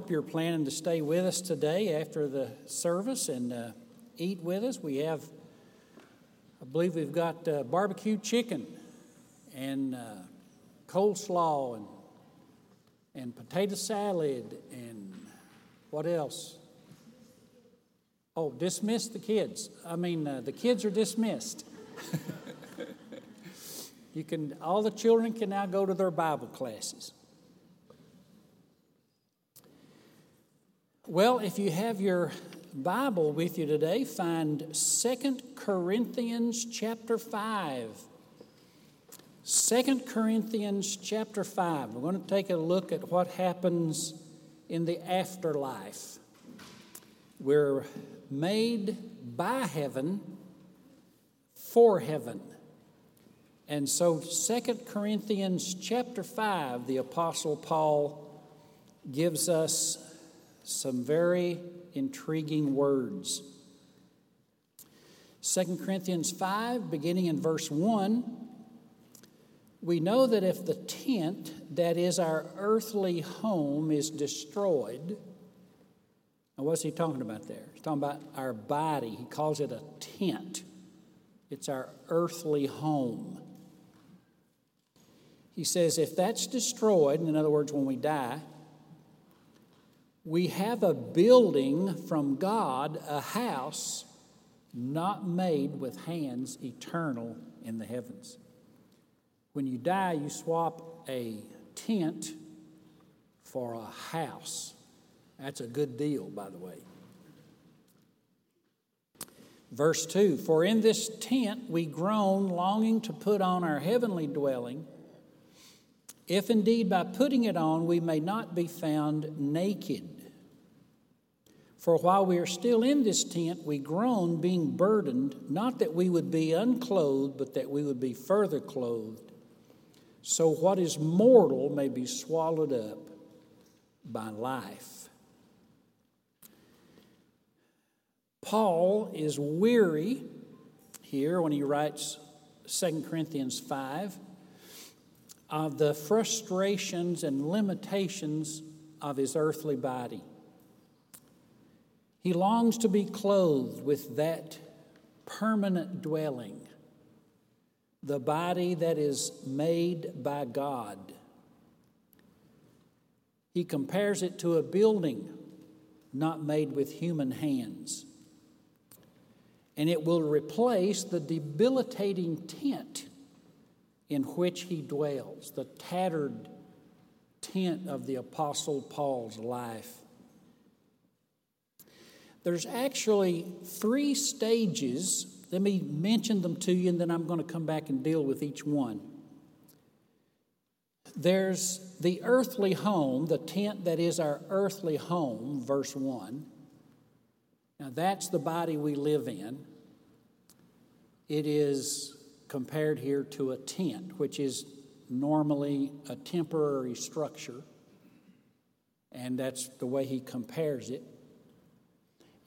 hope you're planning to stay with us today after the service and uh, eat with us. We have, I believe, we've got uh, barbecue chicken and uh, coleslaw and and potato salad and what else? Oh, dismiss the kids. I mean, uh, the kids are dismissed. you can, all the children can now go to their Bible classes. Well, if you have your Bible with you today, find Second Corinthians chapter 5. 2 Corinthians chapter 5. We're going to take a look at what happens in the afterlife. We're made by heaven for heaven. And so 2 Corinthians chapter 5, the Apostle Paul gives us some very intriguing words. 2 Corinthians 5, beginning in verse 1 we know that if the tent that is our earthly home is destroyed, now what's he talking about there? He's talking about our body. He calls it a tent, it's our earthly home. He says if that's destroyed, in other words, when we die, we have a building from God, a house not made with hands, eternal in the heavens. When you die, you swap a tent for a house. That's a good deal, by the way. Verse 2 For in this tent we groan, longing to put on our heavenly dwelling, if indeed by putting it on we may not be found naked. For while we are still in this tent, we groan, being burdened, not that we would be unclothed, but that we would be further clothed so what is mortal may be swallowed up by life. Paul is weary here when he writes 2 Corinthians 5 of the frustrations and limitations of his earthly body. He longs to be clothed with that permanent dwelling the body that is made by God. He compares it to a building not made with human hands. And it will replace the debilitating tent in which he dwells, the tattered tent of the Apostle Paul's life. There's actually three stages let me mention them to you, and then I'm going to come back and deal with each one. There's the earthly home, the tent that is our earthly home, verse 1. Now, that's the body we live in. It is compared here to a tent, which is normally a temporary structure, and that's the way he compares it.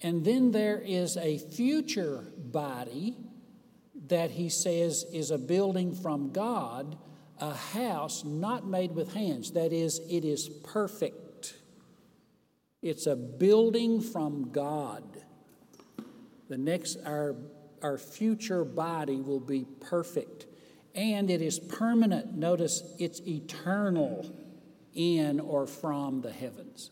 And then there is a future body that he says is a building from God, a house not made with hands. That is, it is perfect. It's a building from God. The next, our, our future body will be perfect. And it is permanent. Notice it's eternal in or from the heavens.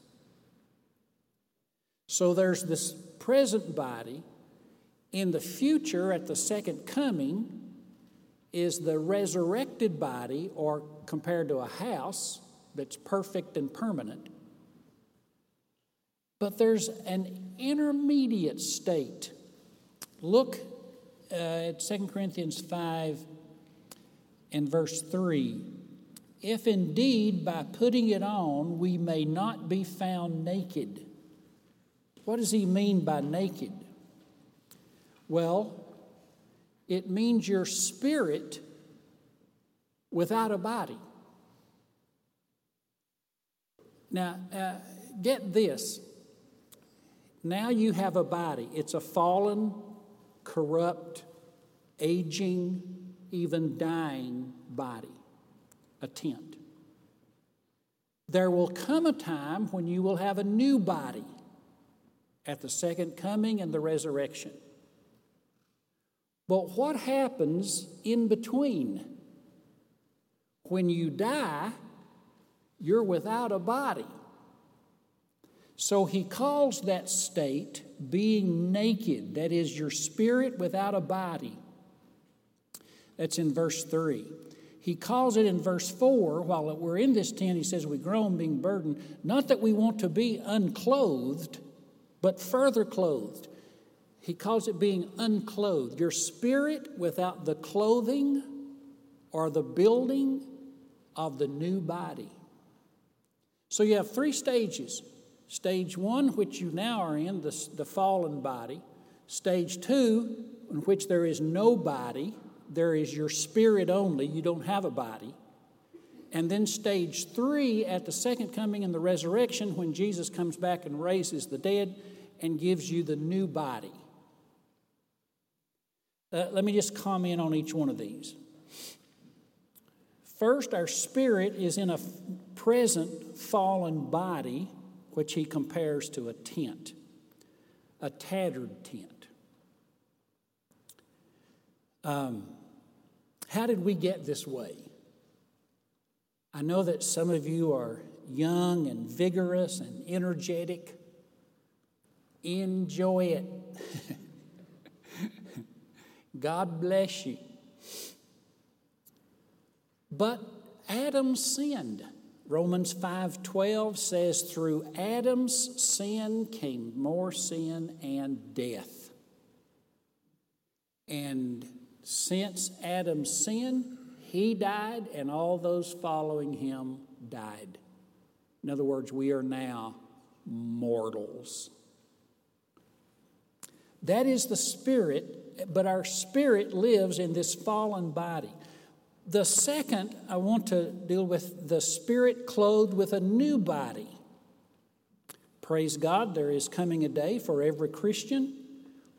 So there's this present body. In the future, at the second coming, is the resurrected body, or compared to a house that's perfect and permanent. But there's an intermediate state. Look uh, at 2 Corinthians 5 and verse 3. If indeed by putting it on we may not be found naked. What does he mean by naked? Well, it means your spirit without a body. Now, uh, get this. Now you have a body. It's a fallen, corrupt, aging, even dying body, a tent. There will come a time when you will have a new body at the second coming and the resurrection. But what happens in between? When you die, you're without a body. So he calls that state being naked, that is, your spirit without a body. That's in verse 3. He calls it in verse 4, while we're in this tent, he says, We groan being burdened, not that we want to be unclothed, but further clothed. He calls it being unclothed. Your spirit without the clothing or the building of the new body. So you have three stages Stage one, which you now are in, the, the fallen body. Stage two, in which there is no body, there is your spirit only, you don't have a body. And then stage three, at the second coming and the resurrection, when Jesus comes back and raises the dead and gives you the new body. Uh, let me just comment on each one of these. First, our spirit is in a present fallen body which he compares to a tent, a tattered tent. Um, how did we get this way? I know that some of you are young and vigorous and energetic. Enjoy it. God bless you. But Adam sinned. Romans 5:12 says through Adam's sin came more sin and death. And since Adam's sin, he died and all those following him died. In other words, we are now mortals. That is the spirit, but our spirit lives in this fallen body. The second, I want to deal with the spirit clothed with a new body. Praise God, there is coming a day for every Christian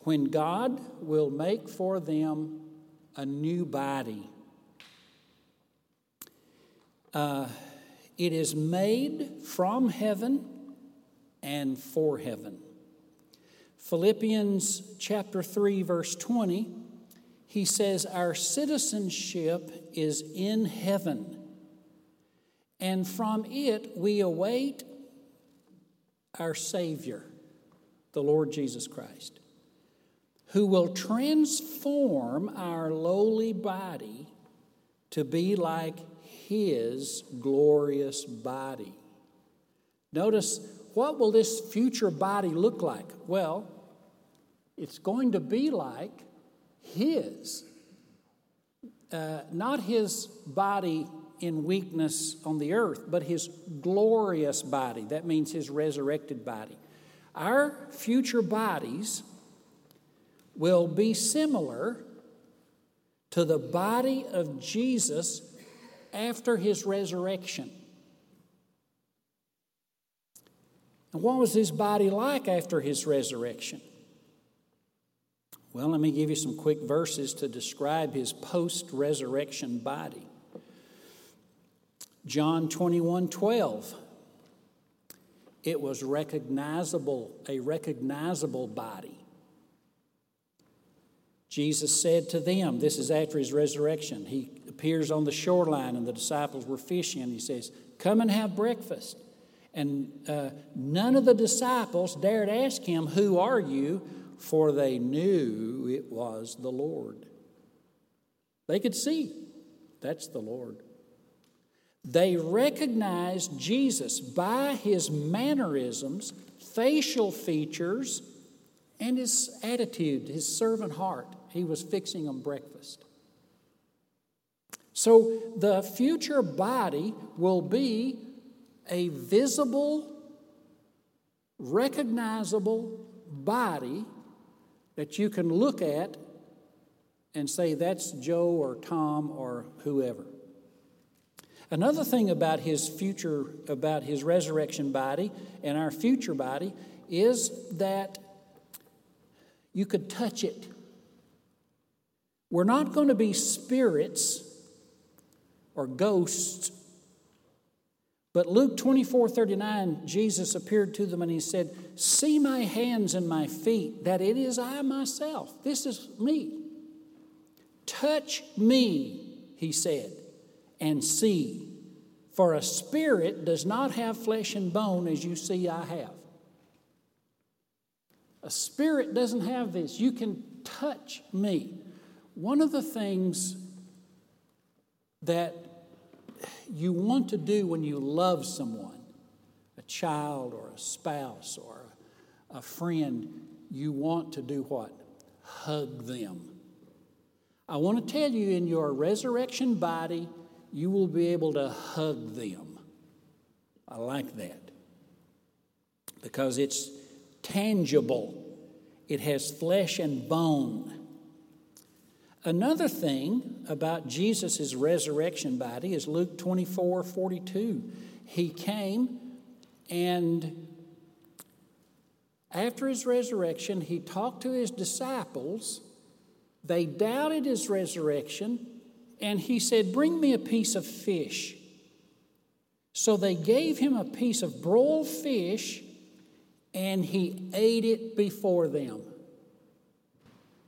when God will make for them a new body. Uh, it is made from heaven and for heaven. Philippians chapter 3, verse 20 he says, Our citizenship is in heaven, and from it we await our Savior, the Lord Jesus Christ, who will transform our lowly body to be like His glorious body. Notice, what will this future body look like? Well, it's going to be like his, uh, not his body in weakness on the earth, but his glorious body. That means his resurrected body. Our future bodies will be similar to the body of Jesus after his resurrection. And what was his body like after his resurrection? Well, let me give you some quick verses to describe his post resurrection body. John 21 12. It was recognizable, a recognizable body. Jesus said to them, this is after his resurrection. He appears on the shoreline and the disciples were fishing. He says, Come and have breakfast. And uh, none of the disciples dared ask him, Who are you? For they knew it was the Lord. They could see that's the Lord. They recognized Jesus by his mannerisms, facial features, and his attitude, his servant heart. He was fixing them breakfast. So the future body will be a visible, recognizable body that you can look at and say, that's Joe or Tom or whoever. Another thing about his future, about his resurrection body and our future body, is that you could touch it. We're not going to be spirits or ghosts. But Luke 24 39, Jesus appeared to them and he said, See my hands and my feet, that it is I myself. This is me. Touch me, he said, and see. For a spirit does not have flesh and bone as you see I have. A spirit doesn't have this. You can touch me. One of the things that you want to do when you love someone, a child or a spouse or a friend, you want to do what? Hug them. I want to tell you in your resurrection body, you will be able to hug them. I like that because it's tangible, it has flesh and bone. Another thing about Jesus' resurrection body is Luke 24 42. He came and after his resurrection, he talked to his disciples. They doubted his resurrection, and he said, Bring me a piece of fish. So they gave him a piece of broiled fish, and he ate it before them.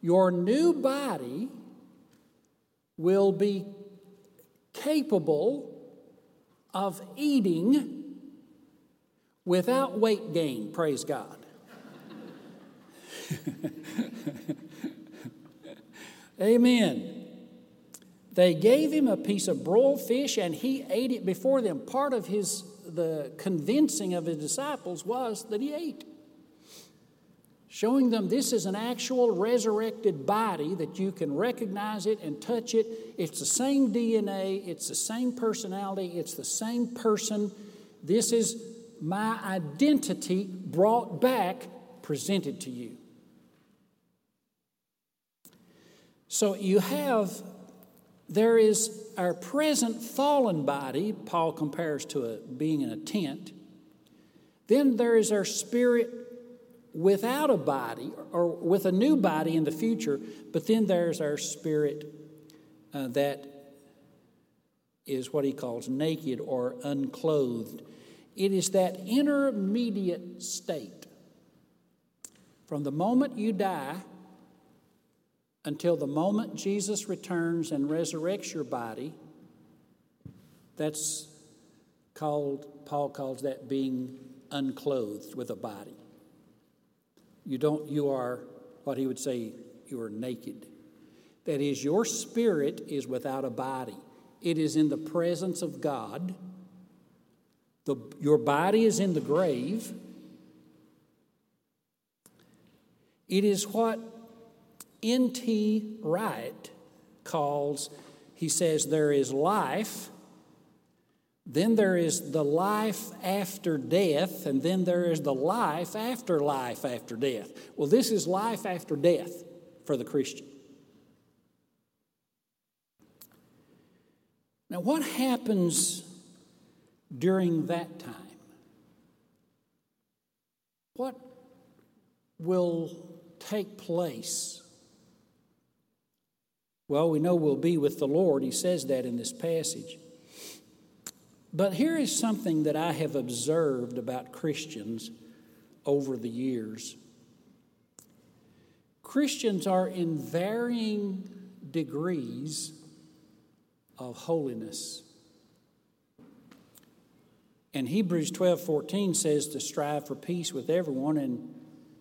Your new body will be capable of eating without weight gain, praise God. Amen. They gave him a piece of broiled fish and he ate it before them. Part of his the convincing of his disciples was that he ate showing them this is an actual resurrected body that you can recognize it and touch it. It's the same DNA, it's the same personality, it's the same person. This is my identity brought back, presented to you. So you have, there is our present fallen body, Paul compares to a, being in a tent. Then there is our spirit without a body or with a new body in the future, but then there's our spirit uh, that is what he calls naked or unclothed. It is that intermediate state. From the moment you die until the moment Jesus returns and resurrects your body, that's called, Paul calls that being unclothed with a body. You don't, you are what he would say, you are naked. That is, your spirit is without a body. It is in the presence of God. The, your body is in the grave. It is what N.T. Wright calls, he says, there is life then there is the life after death, and then there is the life after life after death. Well, this is life after death for the Christian. Now, what happens during that time? What will take place? Well, we know we'll be with the Lord. He says that in this passage. But here is something that I have observed about Christians over the years. Christians are in varying degrees of holiness. And Hebrews 12 14 says to strive for peace with everyone and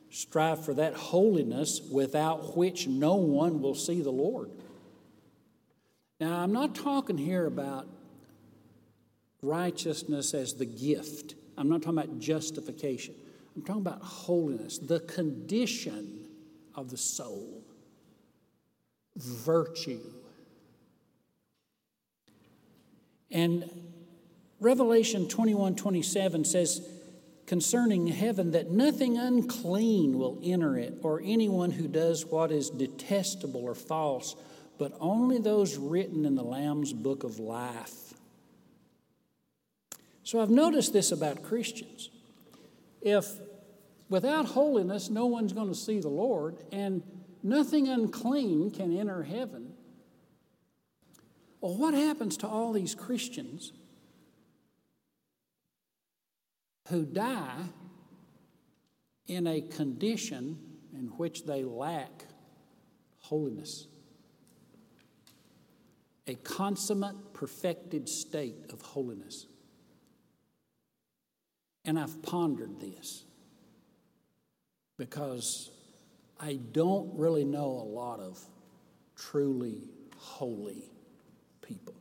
strive for that holiness without which no one will see the Lord. Now, I'm not talking here about righteousness as the gift. I'm not talking about justification. I'm talking about holiness, the condition of the soul, virtue. And Revelation 21 27 says concerning heaven that nothing unclean will enter it, or anyone who does what is detestable or false, but only those written in the Lamb's book of life. So I've noticed this about Christians. If without holiness no one's going to see the Lord, and nothing unclean can enter heaven, well, what happens to all these Christians who die in a condition in which they lack holiness. A consummate, perfected state of holiness. And I've pondered this because I don't really know a lot of truly holy people.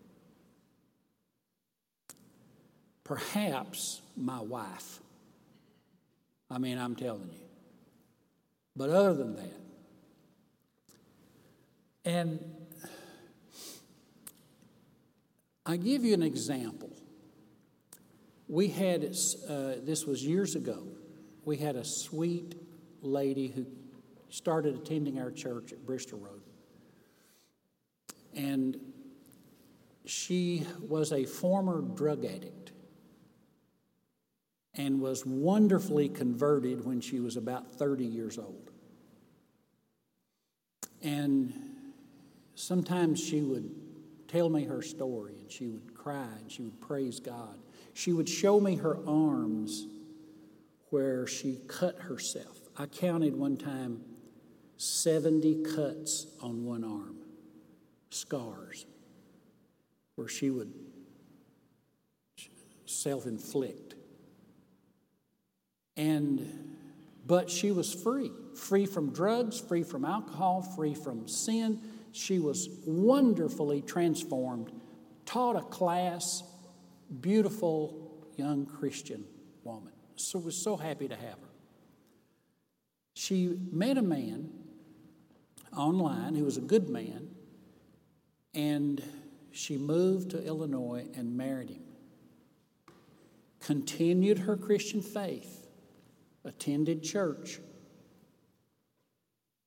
Perhaps my wife. I mean, I'm telling you. But other than that, and I give you an example. We had, uh, this was years ago, we had a sweet lady who started attending our church at Bristol Road. And she was a former drug addict and was wonderfully converted when she was about 30 years old. And sometimes she would tell me her story and she would cry and she would praise God. She would show me her arms where she cut herself. I counted one time 70 cuts on one arm, scars, where she would self inflict. And, but she was free, free from drugs, free from alcohol, free from sin. She was wonderfully transformed, taught a class, beautiful young Christian woman. So was so happy to have her. She met a man online who was a good man, and she moved to Illinois and married him. Continued her Christian faith, attended church,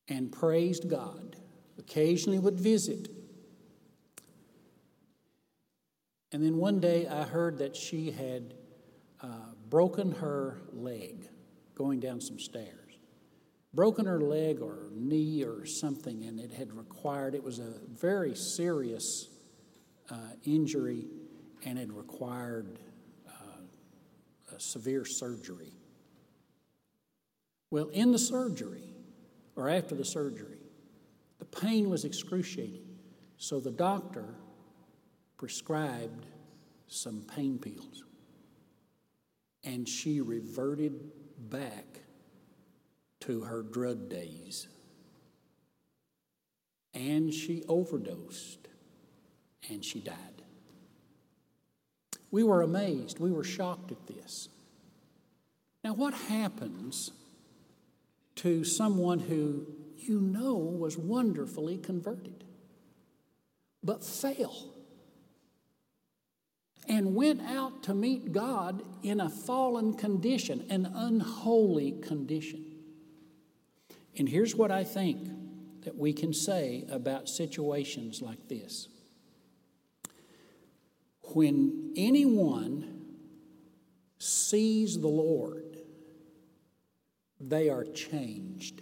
and praised God. Occasionally would visit. And then one day I heard that she had uh, broken her leg going down some stairs broken her leg or knee or something, and it had required, it was a very serious uh, injury and it required uh, severe surgery. Well, in the surgery, or after the surgery, the pain was excruciating. So the doctor prescribed some pain pills. And she reverted back to her drug days. And she overdosed and she died. We were amazed. We were shocked at this. Now, what happens to someone who you know was wonderfully converted, but fell and went out to meet God in a fallen condition, an unholy condition? And here's what I think that we can say about situations like this. When anyone sees the Lord, they are changed,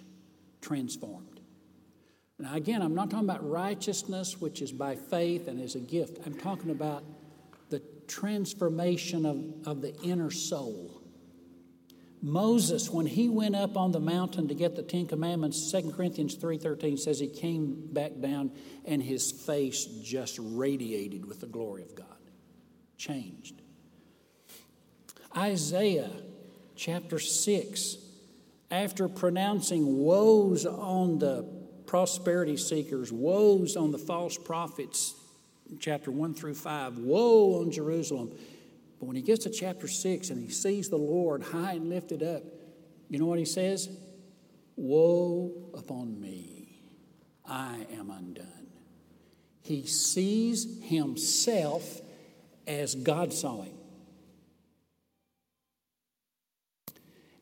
transformed. Now, again, I'm not talking about righteousness, which is by faith and is a gift. I'm talking about transformation of, of the inner soul. Moses, when he went up on the mountain to get the Ten Commandments, 2 Corinthians 3.13 says he came back down and his face just radiated with the glory of God. Changed. Isaiah chapter 6, after pronouncing woes on the prosperity seekers, woes on the false prophets, chapter 1 through 5, woe on Jerusalem, but when he gets to chapter 6 and he sees the Lord high and lifted up, you know what he says? Woe upon me, I am undone. He sees himself as God saw him.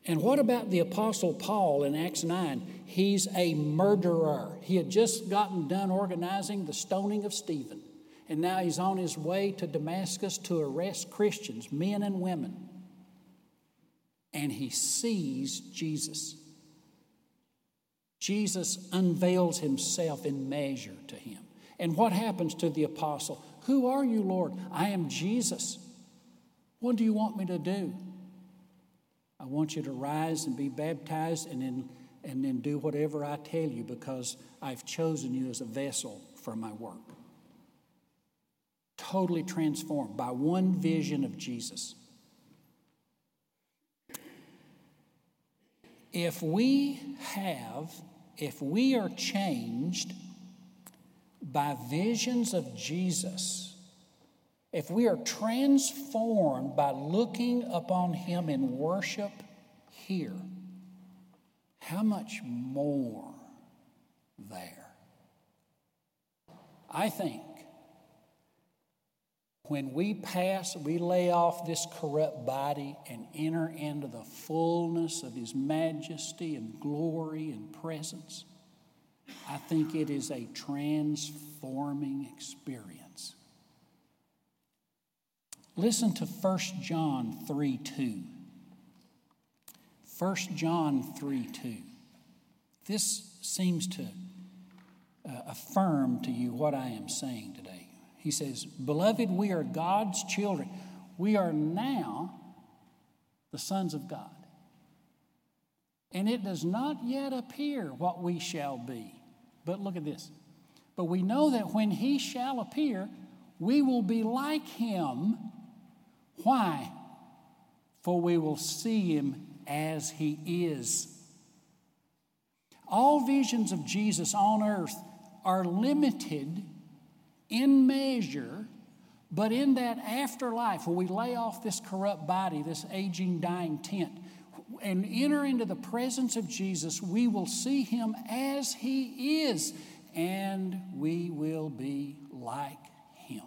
And what about the Apostle Paul in Acts 9? He's a murderer. He had just gotten done organizing the stoning of Stephen. And now he's on his way to Damascus to arrest Christians, men and women. And he sees Jesus. Jesus unveils himself in measure to him. And what happens to the apostle? Who are you, Lord? I am Jesus. What do you want me to do? I want you to rise and be baptized and then, and then do whatever I tell you because I've chosen you as a vessel for my work. Totally transformed by one vision of Jesus. If we have, if we are changed by visions of Jesus, if we are transformed by looking upon Him in worship here, how much more there? I think when we pass, we lay off this corrupt body and enter into the fullness of His majesty and glory and presence, I think it is a transforming experience. Listen to 1 John 3 2. 1 John 3 2. This seems to uh, affirm to you what I am saying today. He says, Beloved, we are God's children. We are now the sons of God. And it does not yet appear what we shall be. But look at this. But we know that when he shall appear, we will be like him. Why? For we will see him as he is. All visions of Jesus on earth are limited in measure, but in that afterlife, where we lay off this corrupt body, this aging, dying tent, and enter into the presence of Jesus, we will see him as he is, and we will be like him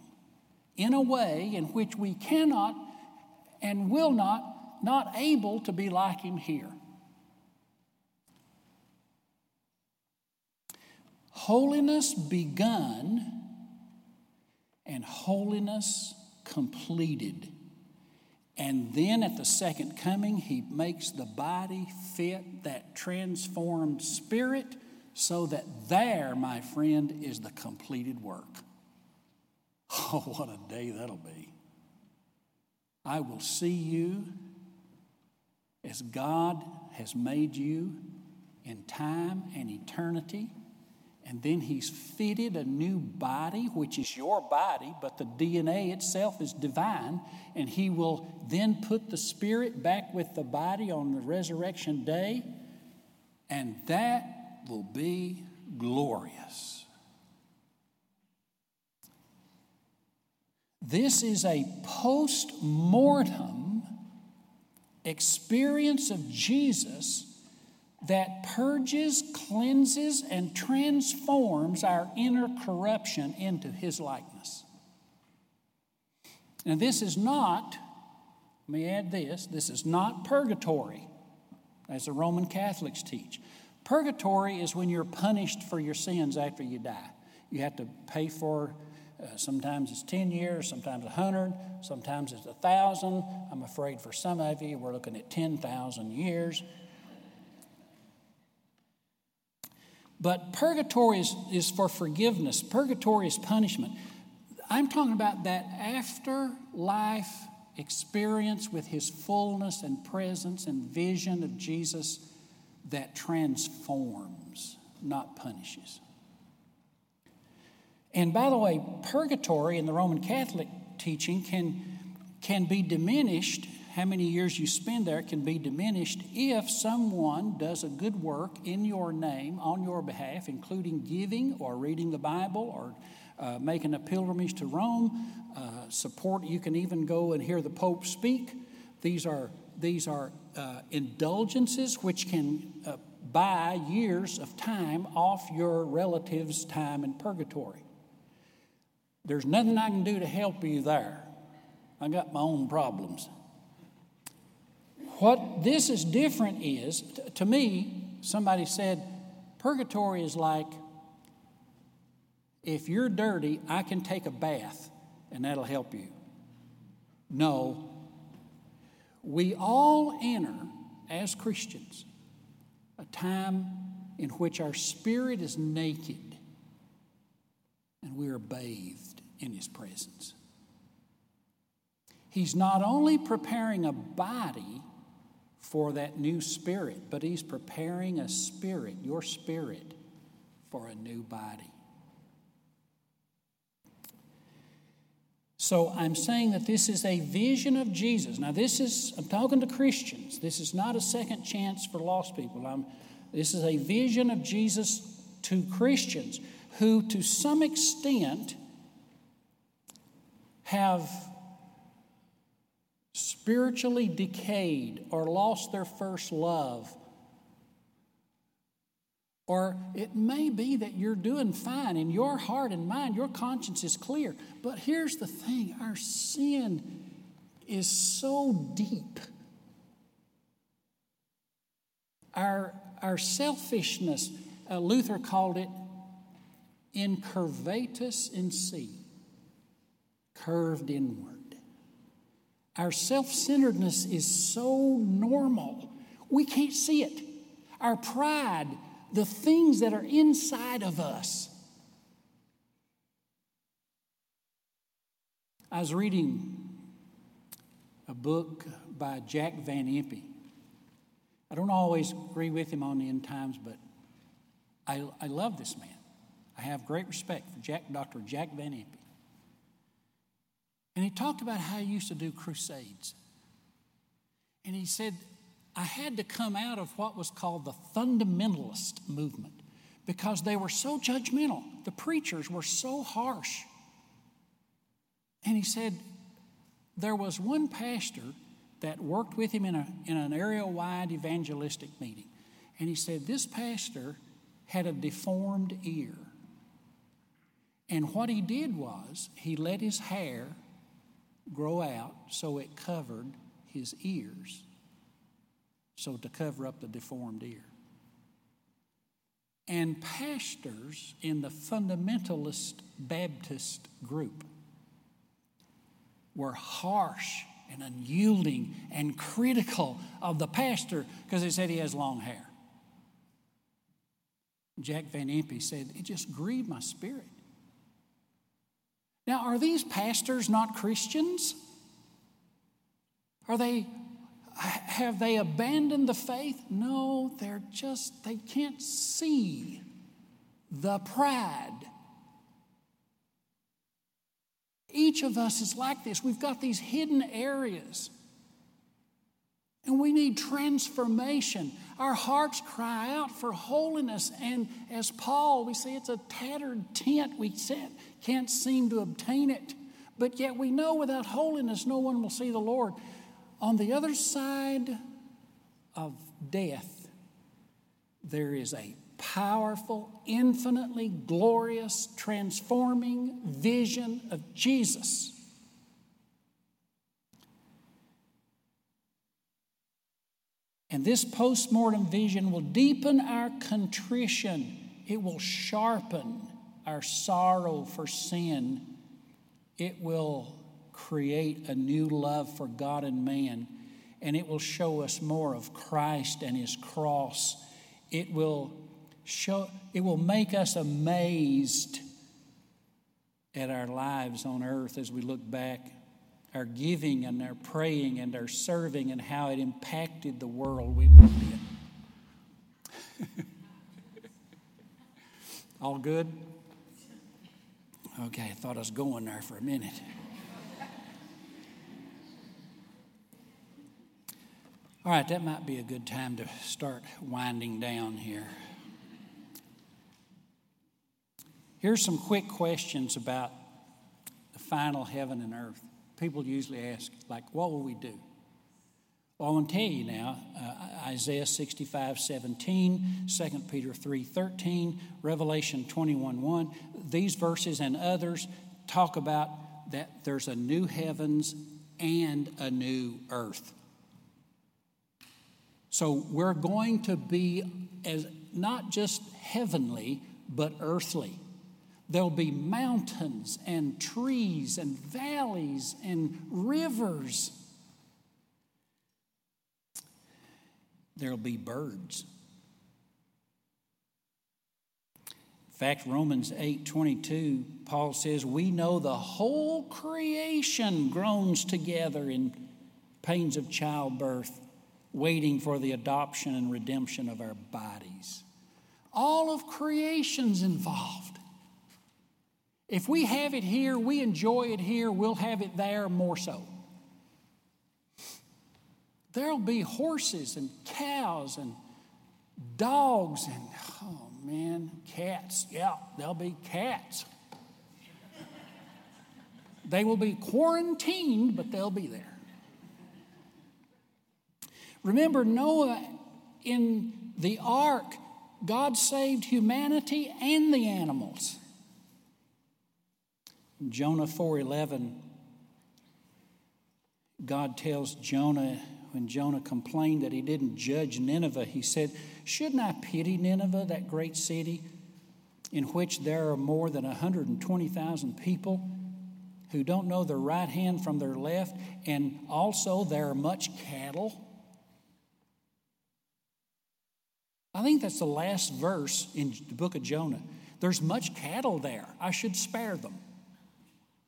in a way in which we cannot and will not, not able to be like him here. Holiness begun and holiness completed. And then at the second coming, he makes the body fit that transformed spirit so that there, my friend, is the completed work. Oh, what a day that'll be. I will see you as God has made you in time and eternity. And then he's fitted a new body, which is your body, but the DNA itself is divine. And he will then put the spirit back with the body on the resurrection day. And that will be glorious. This is a post mortem experience of Jesus that purges, cleanses, and transforms our inner corruption into his likeness. Now, this is not, let me add this, this is not purgatory, as the Roman Catholics teach. Purgatory is when you're punished for your sins after you die. You have to pay for, uh, sometimes it's 10 years, sometimes 100, sometimes it's 1,000. I'm afraid for some of you, we're looking at 10,000 years. But purgatory is, is for forgiveness, purgatory is punishment. I'm talking about that afterlife experience with his fullness and presence and vision of Jesus that transforms, not punishes. And by the way, purgatory in the Roman Catholic teaching can, can be diminished how many years you spend there can be diminished if someone does a good work in your name on your behalf, including giving or reading the Bible or uh, making a pilgrimage to Rome. Uh, support, you can even go and hear the Pope speak. These are, these are uh, indulgences which can uh, buy years of time off your relative's time in purgatory. There's nothing I can do to help you there. I got my own problems. What this is different is, to me, somebody said, purgatory is like if you're dirty, I can take a bath and that'll help you. No. We all enter as Christians a time in which our spirit is naked and we are bathed in His presence. He's not only preparing a body for that new spirit, but He's preparing a spirit, your spirit, for a new body. So I'm saying that this is a vision of Jesus. Now, this is, I'm talking to Christians. This is not a second chance for lost people. I'm, this is a vision of Jesus to Christians who, to some extent, have spiritually decayed or lost their first love or it may be that you're doing fine in your heart and mind, your conscience is clear. But here's the thing our sin is so deep. Our, our selfishness, uh, Luther called it incurvatus in se, curved inward. Our self centeredness is so normal, we can't see it. Our pride the things that are inside of us. I was reading a book by Jack Van Impe. I don't always agree with him on the end times, but I, I love this man. I have great respect for Jack, Dr. Jack Van Impe. And he talked about how he used to do crusades. And he said I had to come out of what was called the fundamentalist movement because they were so judgmental. The preachers were so harsh. And he said there was one pastor that worked with him in, a, in an area wide evangelistic meeting. And he said this pastor had a deformed ear. And what he did was he let his hair grow out so it covered his ears so to cover up the deformed ear. And pastors in the fundamentalist Baptist group were harsh and unyielding and critical of the pastor because they said he has long hair. Jack Van Impe said, It just grieved my spirit. Now, are these pastors not Christians? Are they have they abandoned the faith? No, they're just, they can't see the pride. Each of us is like this. We've got these hidden areas. And we need transformation. Our hearts cry out for holiness. And as Paul, we say it's a tattered tent. We can't seem to obtain it. But yet we know without holiness, no one will see the Lord. On the other side of death, there is a powerful, infinitely glorious, transforming vision of Jesus. And this postmortem vision will deepen our contrition. It will sharpen our sorrow for sin. It will create a new love for God and man, and it will show us more of Christ and His cross. It will show, it will make us amazed at our lives on earth as we look back, our giving and our praying and our serving and how it impacted the world we lived in. All good? Okay, I thought I was going there for a minute. All right, that might be a good time to start winding down here. Here's some quick questions about the final heaven and earth. People usually ask, like, what will we do? Well, I want to tell you now uh, Isaiah 65 17, 2 Peter 3 13, Revelation 21 1. These verses and others talk about that there's a new heavens and a new earth. So we're going to be as not just heavenly, but earthly. There'll be mountains and trees and valleys and rivers. There'll be birds. In fact, Romans 8 22, Paul says, We know the whole creation groans together in pains of childbirth waiting for the adoption and redemption of our bodies. All of creation's involved. If we have it here, we enjoy it here, we'll have it there more so. There'll be horses and cows and dogs and, oh man, cats. Yeah, there'll be cats. they will be quarantined, but they'll be there. Remember, Noah in the ark, God saved humanity and the animals. Jonah 4:11 God tells Jonah when Jonah complained that he didn't judge Nineveh, he said, Shouldn't I pity Nineveh, that great city, in which there are more than 120,000 people who don't know their right hand from their left, and also there are much cattle? I think that's the last verse in the book of Jonah. There's much cattle there. I should spare them.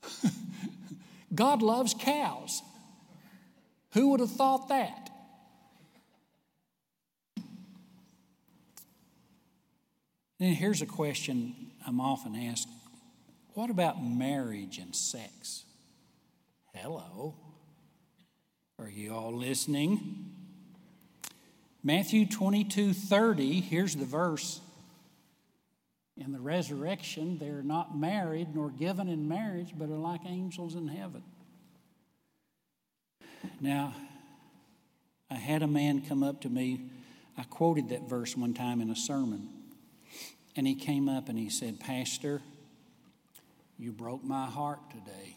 God loves cows. Who would have thought that? Then here's a question I'm often asked What about marriage and sex? Hello. Are you all listening? Matthew 22 30, here's the verse. In the resurrection, they're not married nor given in marriage, but are like angels in heaven. Now, I had a man come up to me. I quoted that verse one time in a sermon. And he came up and he said, Pastor, you broke my heart today.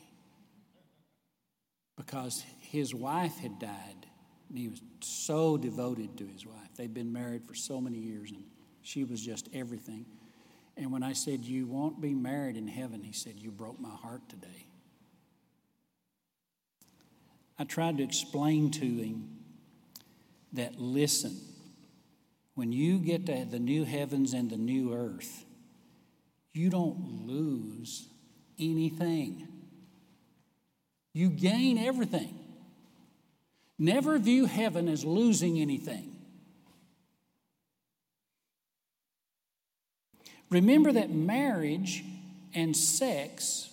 Because his wife had died. And he was so devoted to his wife. They'd been married for so many years, and she was just everything. And when I said, You won't be married in heaven, he said, You broke my heart today. I tried to explain to him that listen, when you get to the new heavens and the new earth, you don't lose anything. You gain everything. Never view heaven as losing anything. Remember that marriage and sex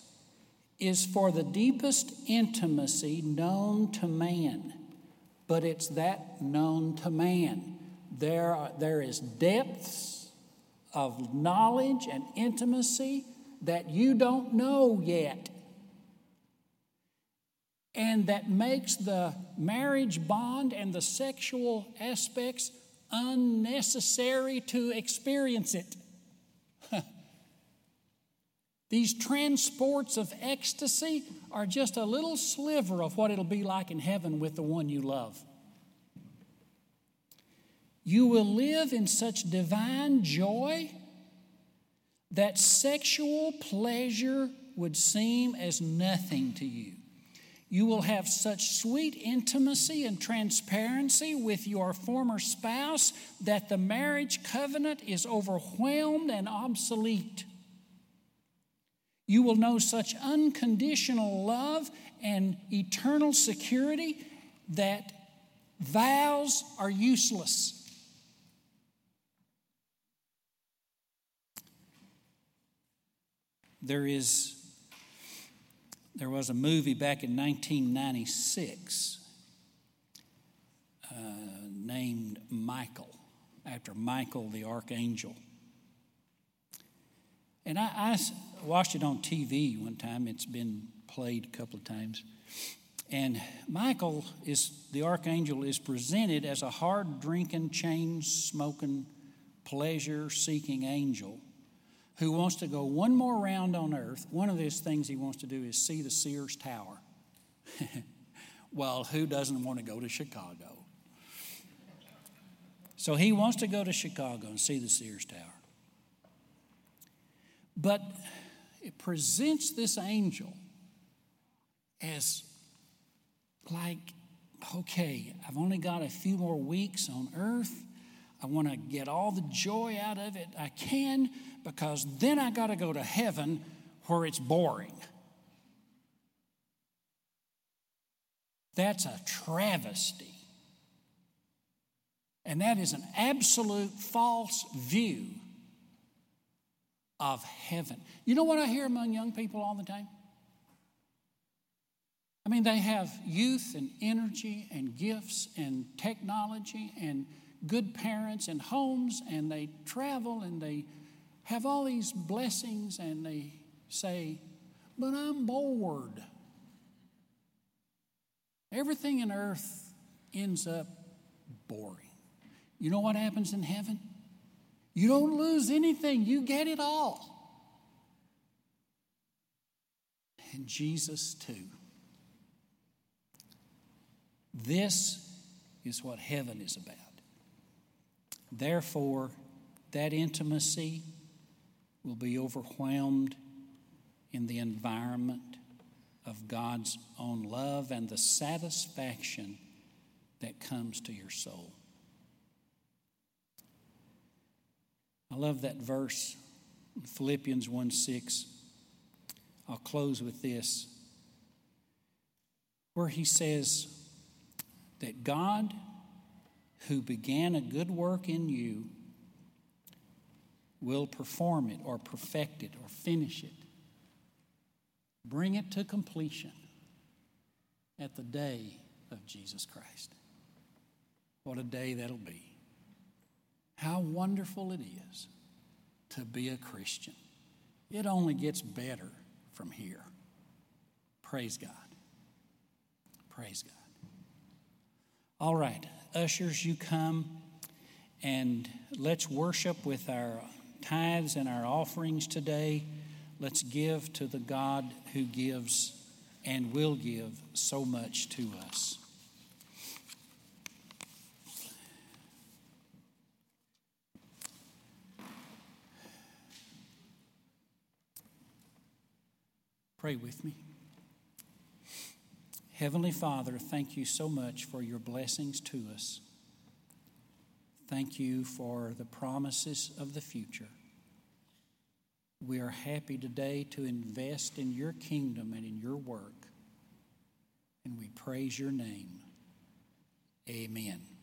is for the deepest intimacy known to man, but it's that known to man. There, are, there is depths of knowledge and intimacy that you don't know yet. And that makes the marriage bond and the sexual aspects unnecessary to experience it. These transports of ecstasy are just a little sliver of what it'll be like in heaven with the one you love. You will live in such divine joy that sexual pleasure would seem as nothing to you. You will have such sweet intimacy and transparency with your former spouse that the marriage covenant is overwhelmed and obsolete. You will know such unconditional love and eternal security that vows are useless. There is there was a movie back in 1996 uh, named Michael, after Michael the Archangel. And I, I watched it on TV one time. It's been played a couple of times. And Michael is the archangel is presented as a hard drinking, chain smoking, pleasure seeking angel who wants to go one more round on earth. One of those things he wants to do is see the Sears Tower. well, who doesn't want to go to Chicago? So he wants to go to Chicago and see the Sears Tower. But it presents this angel as like, okay, I've only got a few more weeks on earth. I want to get all the joy out of it I can because then I got to go to heaven where it's boring. That's a travesty. And that is an absolute false view of heaven. You know what I hear among young people all the time? I mean, they have youth and energy and gifts and technology and good parents and homes, and they travel and they have all these blessings, and they say, But I'm bored. Everything in earth ends up boring. You know what happens in heaven? You don't lose anything, you get it all. And Jesus, too. This is what heaven is about. Therefore, that intimacy will be overwhelmed in the environment of God's own love and the satisfaction that comes to your soul. I love that verse, Philippians 1 6. I'll close with this, where he says that God, who began a good work in you, will perform it or perfect it or finish it, bring it to completion at the day of Jesus Christ. What a day that'll be. How wonderful it is to be a Christian. It only gets better from here. Praise God. Praise God. All right, ushers, you come and let's worship with our tithes and our offerings today. Let's give to the God who gives and will give so much to us. Pray with me. Heavenly Father, thank you so much for your blessings to us. Thank you for the promises of the future. We are happy today to invest in your kingdom and in your work. And we praise your name. Amen.